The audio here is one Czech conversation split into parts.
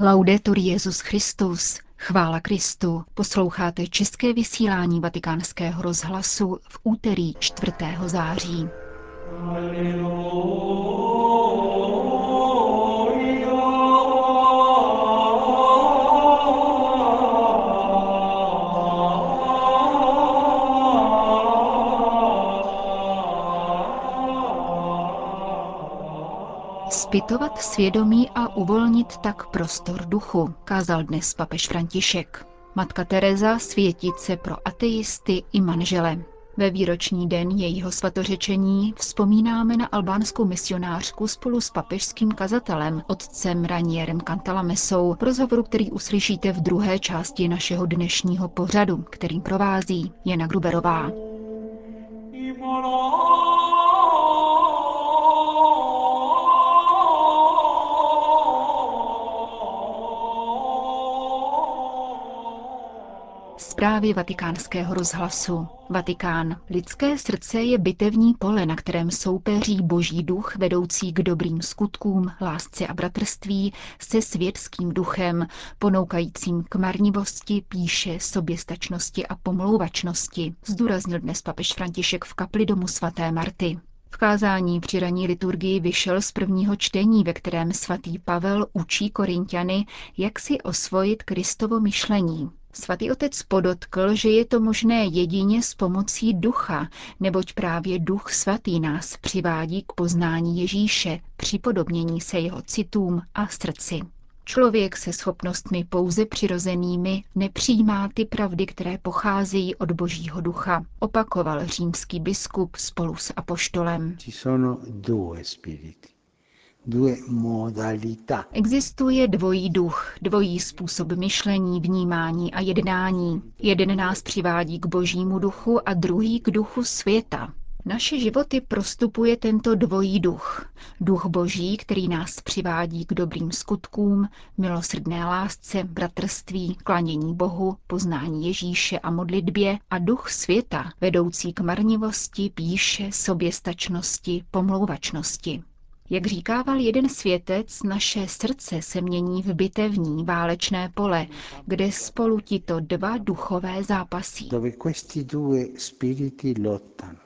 Laudetur Jezus Christus, chvála Kristu. Posloucháte české vysílání Vatikánského rozhlasu v úterý 4. září. Spytovat svědomí a uvolnit tak prostor duchu, kázal dnes papež František. Matka Teresa světice pro ateisty i manžele. Ve výroční den jejího svatořečení vzpomínáme na albánskou misionářku spolu s papežským kazatelem, otcem Ranierem Cantalamesou, v rozhovoru, který uslyšíte v druhé části našeho dnešního pořadu, kterým provází Jana Gruberová. Zprávy vatikánského rozhlasu. Vatikán. Lidské srdce je bitevní pole, na kterém soupeří boží duch vedoucí k dobrým skutkům, lásce a bratrství se světským duchem, ponoukajícím k marnivosti, píše, soběstačnosti a pomlouvačnosti, zdůraznil dnes papež František v kapli domu svaté Marty. V kázání při raní liturgii vyšel z prvního čtení, ve kterém svatý Pavel učí Korintiany, jak si osvojit Kristovo myšlení. Svatý otec podotkl, že je to možné jedině s pomocí ducha, neboť právě duch svatý nás přivádí k poznání Ježíše, připodobnění se jeho citům a srdci. Člověk se schopnostmi pouze přirozenými nepřijímá ty pravdy, které pocházejí od Božího ducha, opakoval římský biskup spolu s apoštolem. Existuje dvojí duch, dvojí způsob myšlení, vnímání a jednání. Jeden nás přivádí k božímu duchu a druhý k duchu světa. Naše životy prostupuje tento dvojí duch. Duch boží, který nás přivádí k dobrým skutkům, milosrdné lásce, bratrství, klanění Bohu, poznání Ježíše a modlitbě a duch světa, vedoucí k marnivosti, píše, soběstačnosti, pomlouvačnosti. Jak říkával jeden světec, naše srdce se mění v bitevní válečné pole, kde spolu tito dva duchové zápasí.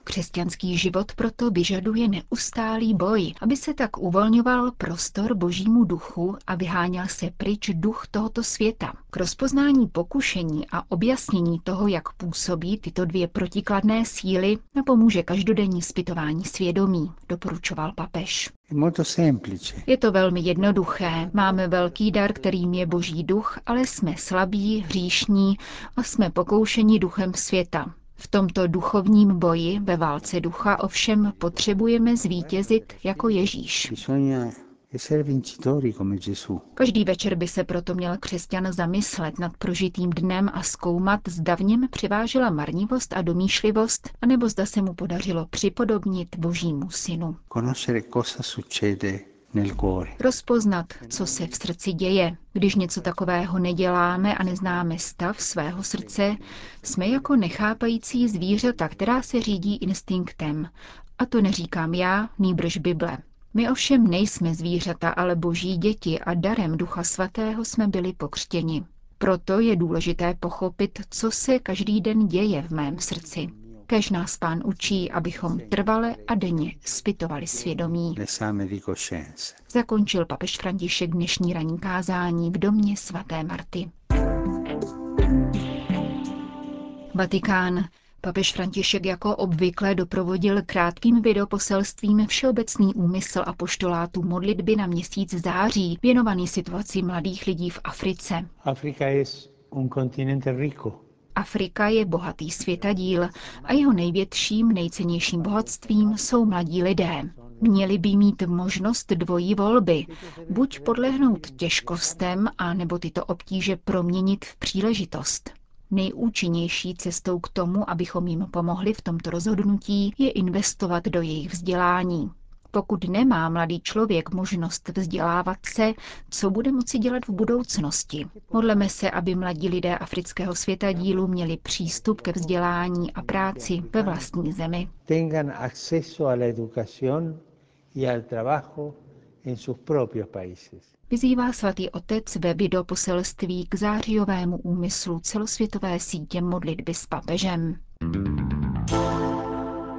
Křesťanský život proto vyžaduje neustálý boj, aby se tak uvolňoval prostor božímu duchu a vyháněl se pryč duch tohoto světa. K rozpoznání pokušení a objasnění toho, jak působí tyto dvě protikladné síly, napomůže každodenní zpytování svědomí, doporučoval papež. Je to velmi jednoduché. Máme velký dar, kterým je boží duch, ale jsme slabí, hříšní a jsme pokoušeni duchem světa. V tomto duchovním boji ve válce ducha ovšem potřebujeme zvítězit jako Ježíš. Každý večer by se proto měl křesťan zamyslet nad prožitým dnem a zkoumat, zda v něm převážela marnivost a domýšlivost, anebo zda se mu podařilo připodobnit Božímu synu. Rozpoznat, co se v srdci děje. Když něco takového neděláme a neznáme stav svého srdce, jsme jako nechápající zvířata, která se řídí instinktem. A to neříkám já, nýbrž Bible. My ovšem nejsme zvířata, ale boží děti a darem Ducha Svatého jsme byli pokřtěni. Proto je důležité pochopit, co se každý den děje v mém srdci. Kež nás pán učí, abychom trvale a denně spytovali svědomí. Zakončil papež František dnešní ranní kázání v domě svaté Marty. Vatikán. Papež František jako obvykle doprovodil krátkým videoposelstvím všeobecný úmysl a poštolátu modlitby na měsíc září, věnovaný situaci mladých lidí v Africe. Afrika je un continente rico. Afrika je bohatý světadíl a jeho největším, nejcennějším bohatstvím jsou mladí lidé. Měli by mít možnost dvojí volby, buď podlehnout těžkostem, a nebo tyto obtíže proměnit v příležitost. Nejúčinnější cestou k tomu, abychom jim pomohli v tomto rozhodnutí, je investovat do jejich vzdělání. Pokud nemá mladý člověk možnost vzdělávat se, co bude moci dělat v budoucnosti? Modleme se, aby mladí lidé afrického světa dílu měli přístup ke vzdělání a práci ve vlastní zemi. Vyzývá svatý otec ve videoposelství k zářijovému úmyslu celosvětové sítě modlitby s papežem.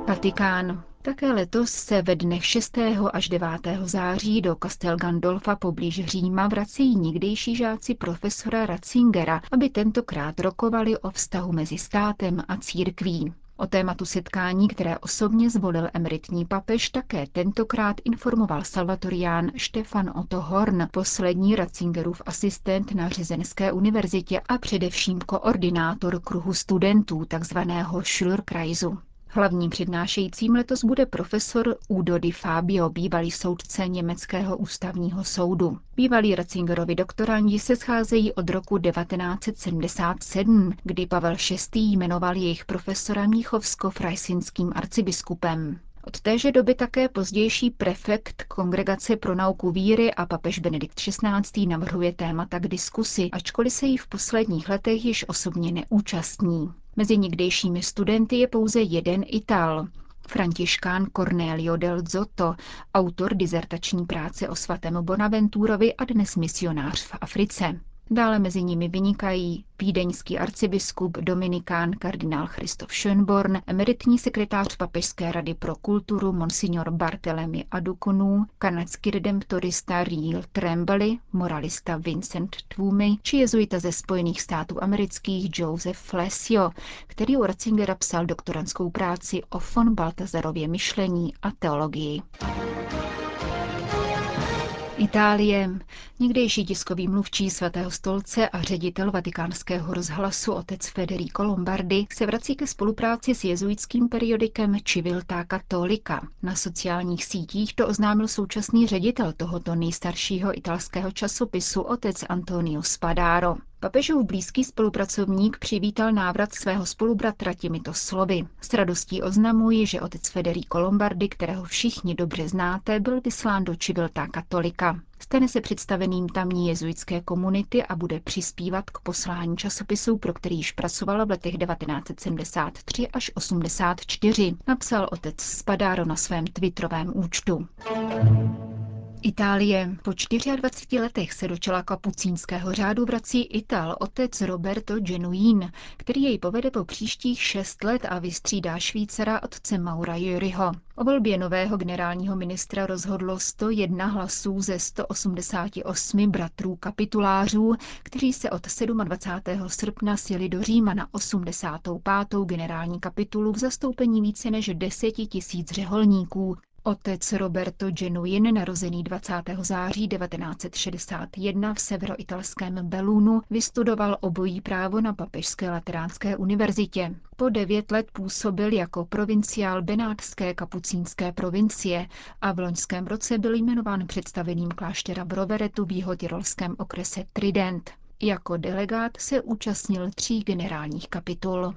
Vatikán. Také letos se ve dnech 6. až 9. září do Castel Gandolfa poblíž Říma vrací někdejší žáci profesora Ratzingera, aby tentokrát rokovali o vztahu mezi státem a církví. O tématu setkání, které osobně zvolil emeritní papež, také tentokrát informoval salvatorián Štefan Otto Horn, poslední Ratzingerův asistent na Řezenské univerzitě a především koordinátor kruhu studentů tzv. Schullerkreisu. Hlavním přednášejícím letos bude profesor Udo Di Fabio, bývalý soudce Německého ústavního soudu. Bývalí Ratzingerovi doktorandi se scházejí od roku 1977, kdy Pavel VI. jmenoval jejich profesora Míchovsko-frajsinským arcibiskupem. Od téže doby také pozdější prefekt Kongregace pro nauku víry a papež Benedikt XVI. navrhuje témata k diskusi, ačkoliv se jí v posledních letech již osobně neúčastní. Mezi někdejšími studenty je pouze jeden Ital, Františkán Cornelio del Zotto, autor dizertační práce o svatém Bonaventurovi a dnes misionář v Africe. Dále mezi nimi vynikají vídeňský arcibiskup Dominikán kardinál Christoph Schönborn, emeritní sekretář Papežské rady pro kulturu Monsignor Bartelemi Adukonu, kanadský redemptorista Riel Trembly, moralista Vincent Twomey či jezuita ze Spojených států amerických Joseph Flesio, který u Ratzingera psal doktorantskou práci o von Baltazarově myšlení a teologii. Itálie. Někdejší tiskový mluvčí svatého stolce a ředitel vatikánského rozhlasu otec Federico Lombardi se vrací ke spolupráci s jezuitským periodikem Civiltà Cattolica. Na sociálních sítích to oznámil současný ředitel tohoto nejstaršího italského časopisu otec Antonio Spadaro. Papežův blízký spolupracovník přivítal návrat svého spolubratra těmito slovy. S radostí oznamuji, že otec Federico Lombardi, kterého všichni dobře znáte, byl vyslán do Čivilta katolika. Stane se představeným tamní jezuitské komunity a bude přispívat k poslání časopisu, pro který již pracoval v letech 1973 až 84, napsal otec Spadaro na svém twitterovém účtu. Itálie. Po 24 letech se do čela kapucínského řádu vrací Ital otec Roberto Genuin, který jej povede po příštích šest let a vystřídá Švýcara otce Maura Juriho. O volbě nového generálního ministra rozhodlo 101 hlasů ze 188 bratrů kapitulářů, kteří se od 27. srpna sjeli do Říma na 85. generální kapitulu v zastoupení více než 10 tisíc řeholníků, Otec Roberto Genuin, narozený 20. září 1961 v severoitalském Belunu, vystudoval obojí právo na Papežské lateránské univerzitě. Po devět let působil jako provinciál Benátské kapucínské provincie a v loňském roce byl jmenován představeným kláštera Broveretu v jihotirolském okrese Trident. Jako delegát se účastnil tří generálních kapitul.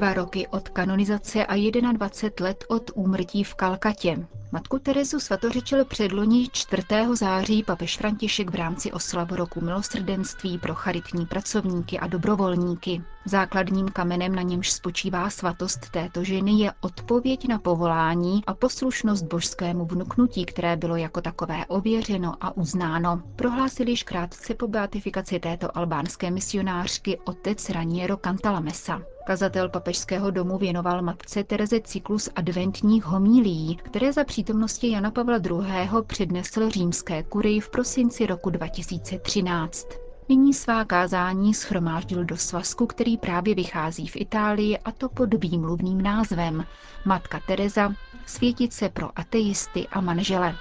Dva roky od kanonizace a 21 let od úmrtí v Kalkatě. Matku Terezu svatořečil předloni 4. září papež František v rámci oslav roku milosrdenství pro charitní pracovníky a dobrovolníky. Základním kamenem, na němž spočívá svatost této ženy, je odpověď na povolání a poslušnost božskému vnuknutí, které bylo jako takové ověřeno a uznáno. Prohlásil již krátce po beatifikaci této albánské misionářky otec Raniero Cantalamessa. Kazatel papežského domu věnoval matce Tereze cyklus adventních homílií, které za přítomnosti Jana Pavla II. přednesl římské kurii v prosinci roku 2013. Nyní svá kázání schromáždil do svazku, který právě vychází v Itálii a to pod výmluvným názvem Matka Teresa, světice pro ateisty a manžele.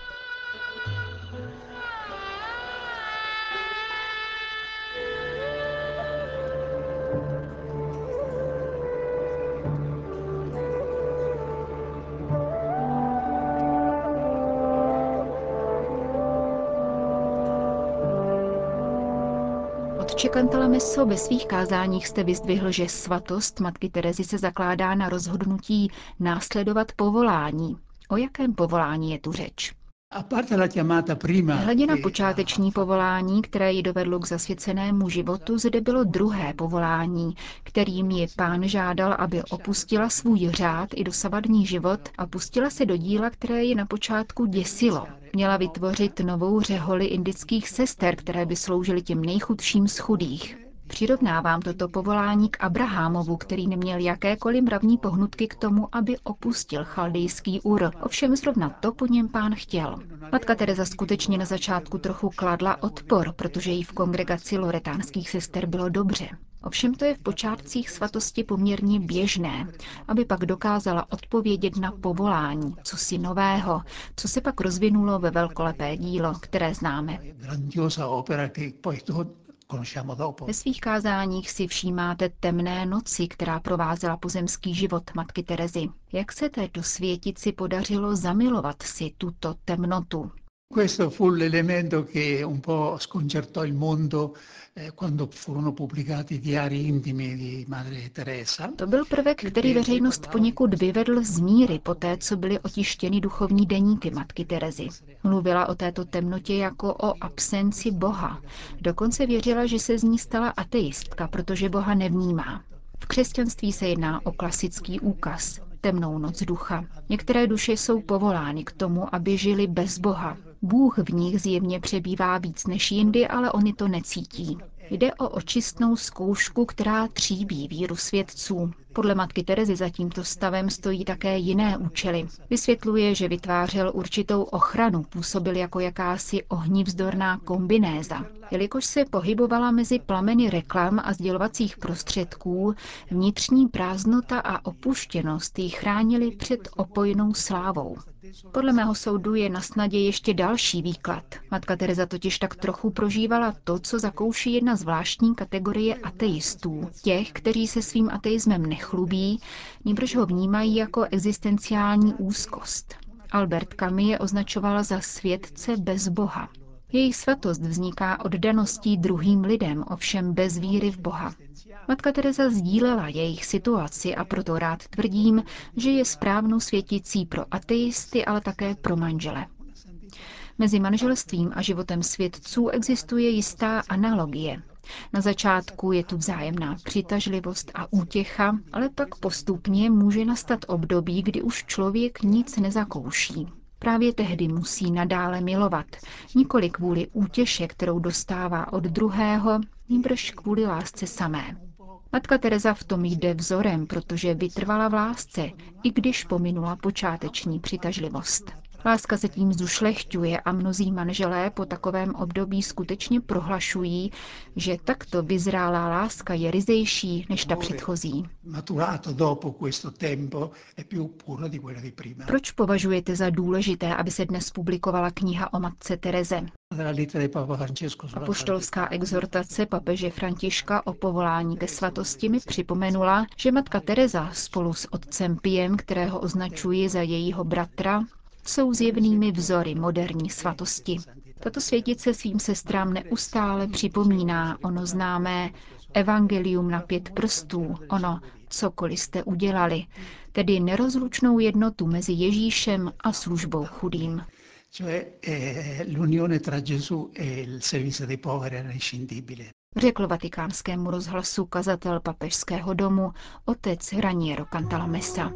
Otče Meso, ve svých kázáních jste vyzdvihl, že svatost Matky Terezy se zakládá na rozhodnutí následovat povolání. O jakém povolání je tu řeč? Hledě na počáteční povolání, které ji dovedlo k zasvěcenému životu, zde bylo druhé povolání, kterým ji pán žádal, aby opustila svůj řád i dosavadní život a pustila se do díla, které ji na počátku děsilo. Měla vytvořit novou řeholi indických sester, které by sloužily těm nejchudším z chudých. Přirovnávám toto povolání k Abrahamovu, který neměl jakékoliv mravní pohnutky k tomu, aby opustil chaldejský Ur. Ovšem zrovna to po něm pán chtěl. Matka Teresa skutečně na začátku trochu kladla odpor, protože jí v kongregaci loretánských sester bylo dobře. Ovšem to je v počátcích svatosti poměrně běžné, aby pak dokázala odpovědět na povolání, co si nového, co se pak rozvinulo ve velkolepé dílo, které známe. Ve svých kázáních si všímáte temné noci, která provázela pozemský život matky Terezy. Jak se této světici podařilo zamilovat si tuto temnotu? Questo fu l'elemento che un po' sconcertò il mondo eh, quando furono pubblicati i diari intimi di Madre Teresa. To byl prvek, který veřejnost poněkud vyvedl z míry po té, co byly otištěny duchovní deníky matky Terezy. Mluvila o této temnotě jako o absenci Boha. Dokonce věřila, že se z ní stala ateistka, protože Boha nevnímá. V křesťanství se jedná o klasický úkaz, temnou noc ducha. Některé duše jsou povolány k tomu, aby žili bez Boha, Bůh v nich zjevně přebývá víc než jindy, ale oni to necítí. Jde o očistnou zkoušku, která tříbí víru svědců. Podle matky Terezy za tímto stavem stojí také jiné účely. Vysvětluje, že vytvářel určitou ochranu, působil jako jakási ohnivzdorná kombinéza. Jelikož se pohybovala mezi plameny reklam a sdělovacích prostředků, vnitřní prázdnota a opuštěnost ji chránili před opojnou slávou. Podle mého soudu je na snadě ještě další výklad. Matka Teresa totiž tak trochu prožívala to, co zakouší jedna zvláštní kategorie ateistů. Těch, kteří se svým ateismem nechlubí, níbrž ho vnímají jako existenciální úzkost. Albert Camus je označoval za světce bez Boha. Jejich svatost vzniká oddaností druhým lidem, ovšem bez víry v Boha. Matka Teresa sdílela jejich situaci a proto rád tvrdím, že je správnou světicí pro ateisty, ale také pro manžele. Mezi manželstvím a životem svědců existuje jistá analogie. Na začátku je tu vzájemná přitažlivost a útěcha, ale pak postupně může nastat období, kdy už člověk nic nezakouší. Právě tehdy musí nadále milovat, nikoli kvůli útěše, kterou dostává od druhého, níbrž kvůli lásce samé. Matka Teresa v tom jde vzorem, protože vytrvala v lásce, i když pominula počáteční přitažlivost. Láska se tím zušlechťuje a mnozí manželé po takovém období skutečně prohlašují, že takto vyzrálá láska je ryzejší než ta předchozí. Proč považujete za důležité, aby se dnes publikovala kniha o matce Tereze? Apoštolská exhortace papeže Františka o povolání ke svatosti mi připomenula, že matka Teresa spolu s otcem Piem, kterého označuji za jejího bratra, jsou zjevnými vzory moderní svatosti. Tato světice svým sestrám neustále připomíná ono známé evangelium na pět prstů, ono cokoliv jste udělali, tedy nerozlučnou jednotu mezi Ježíšem a službou chudým. Eh, e Řekl vatikánskému rozhlasu kazatel papežského domu otec Raniero Cantalamessa.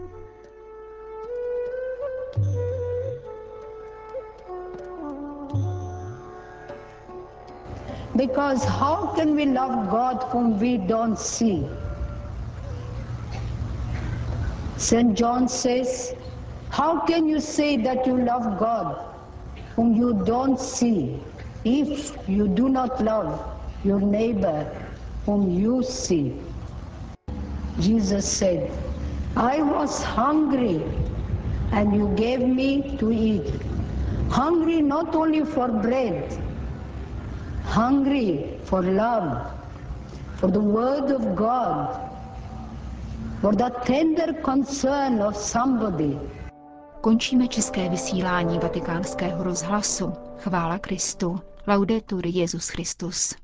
Because how can we love God whom we don't see? St. John says, How can you say that you love God whom you don't see if you do not love your neighbor whom you see? Jesus said, I was hungry and you gave me to eat. Hungry not only for bread, hungry for love, for the Word of God, for the tender concern of somebody. Končíme české vysílání vatikánského rozhlasu. Chvála Kristu. Laudetur Jezus Christus.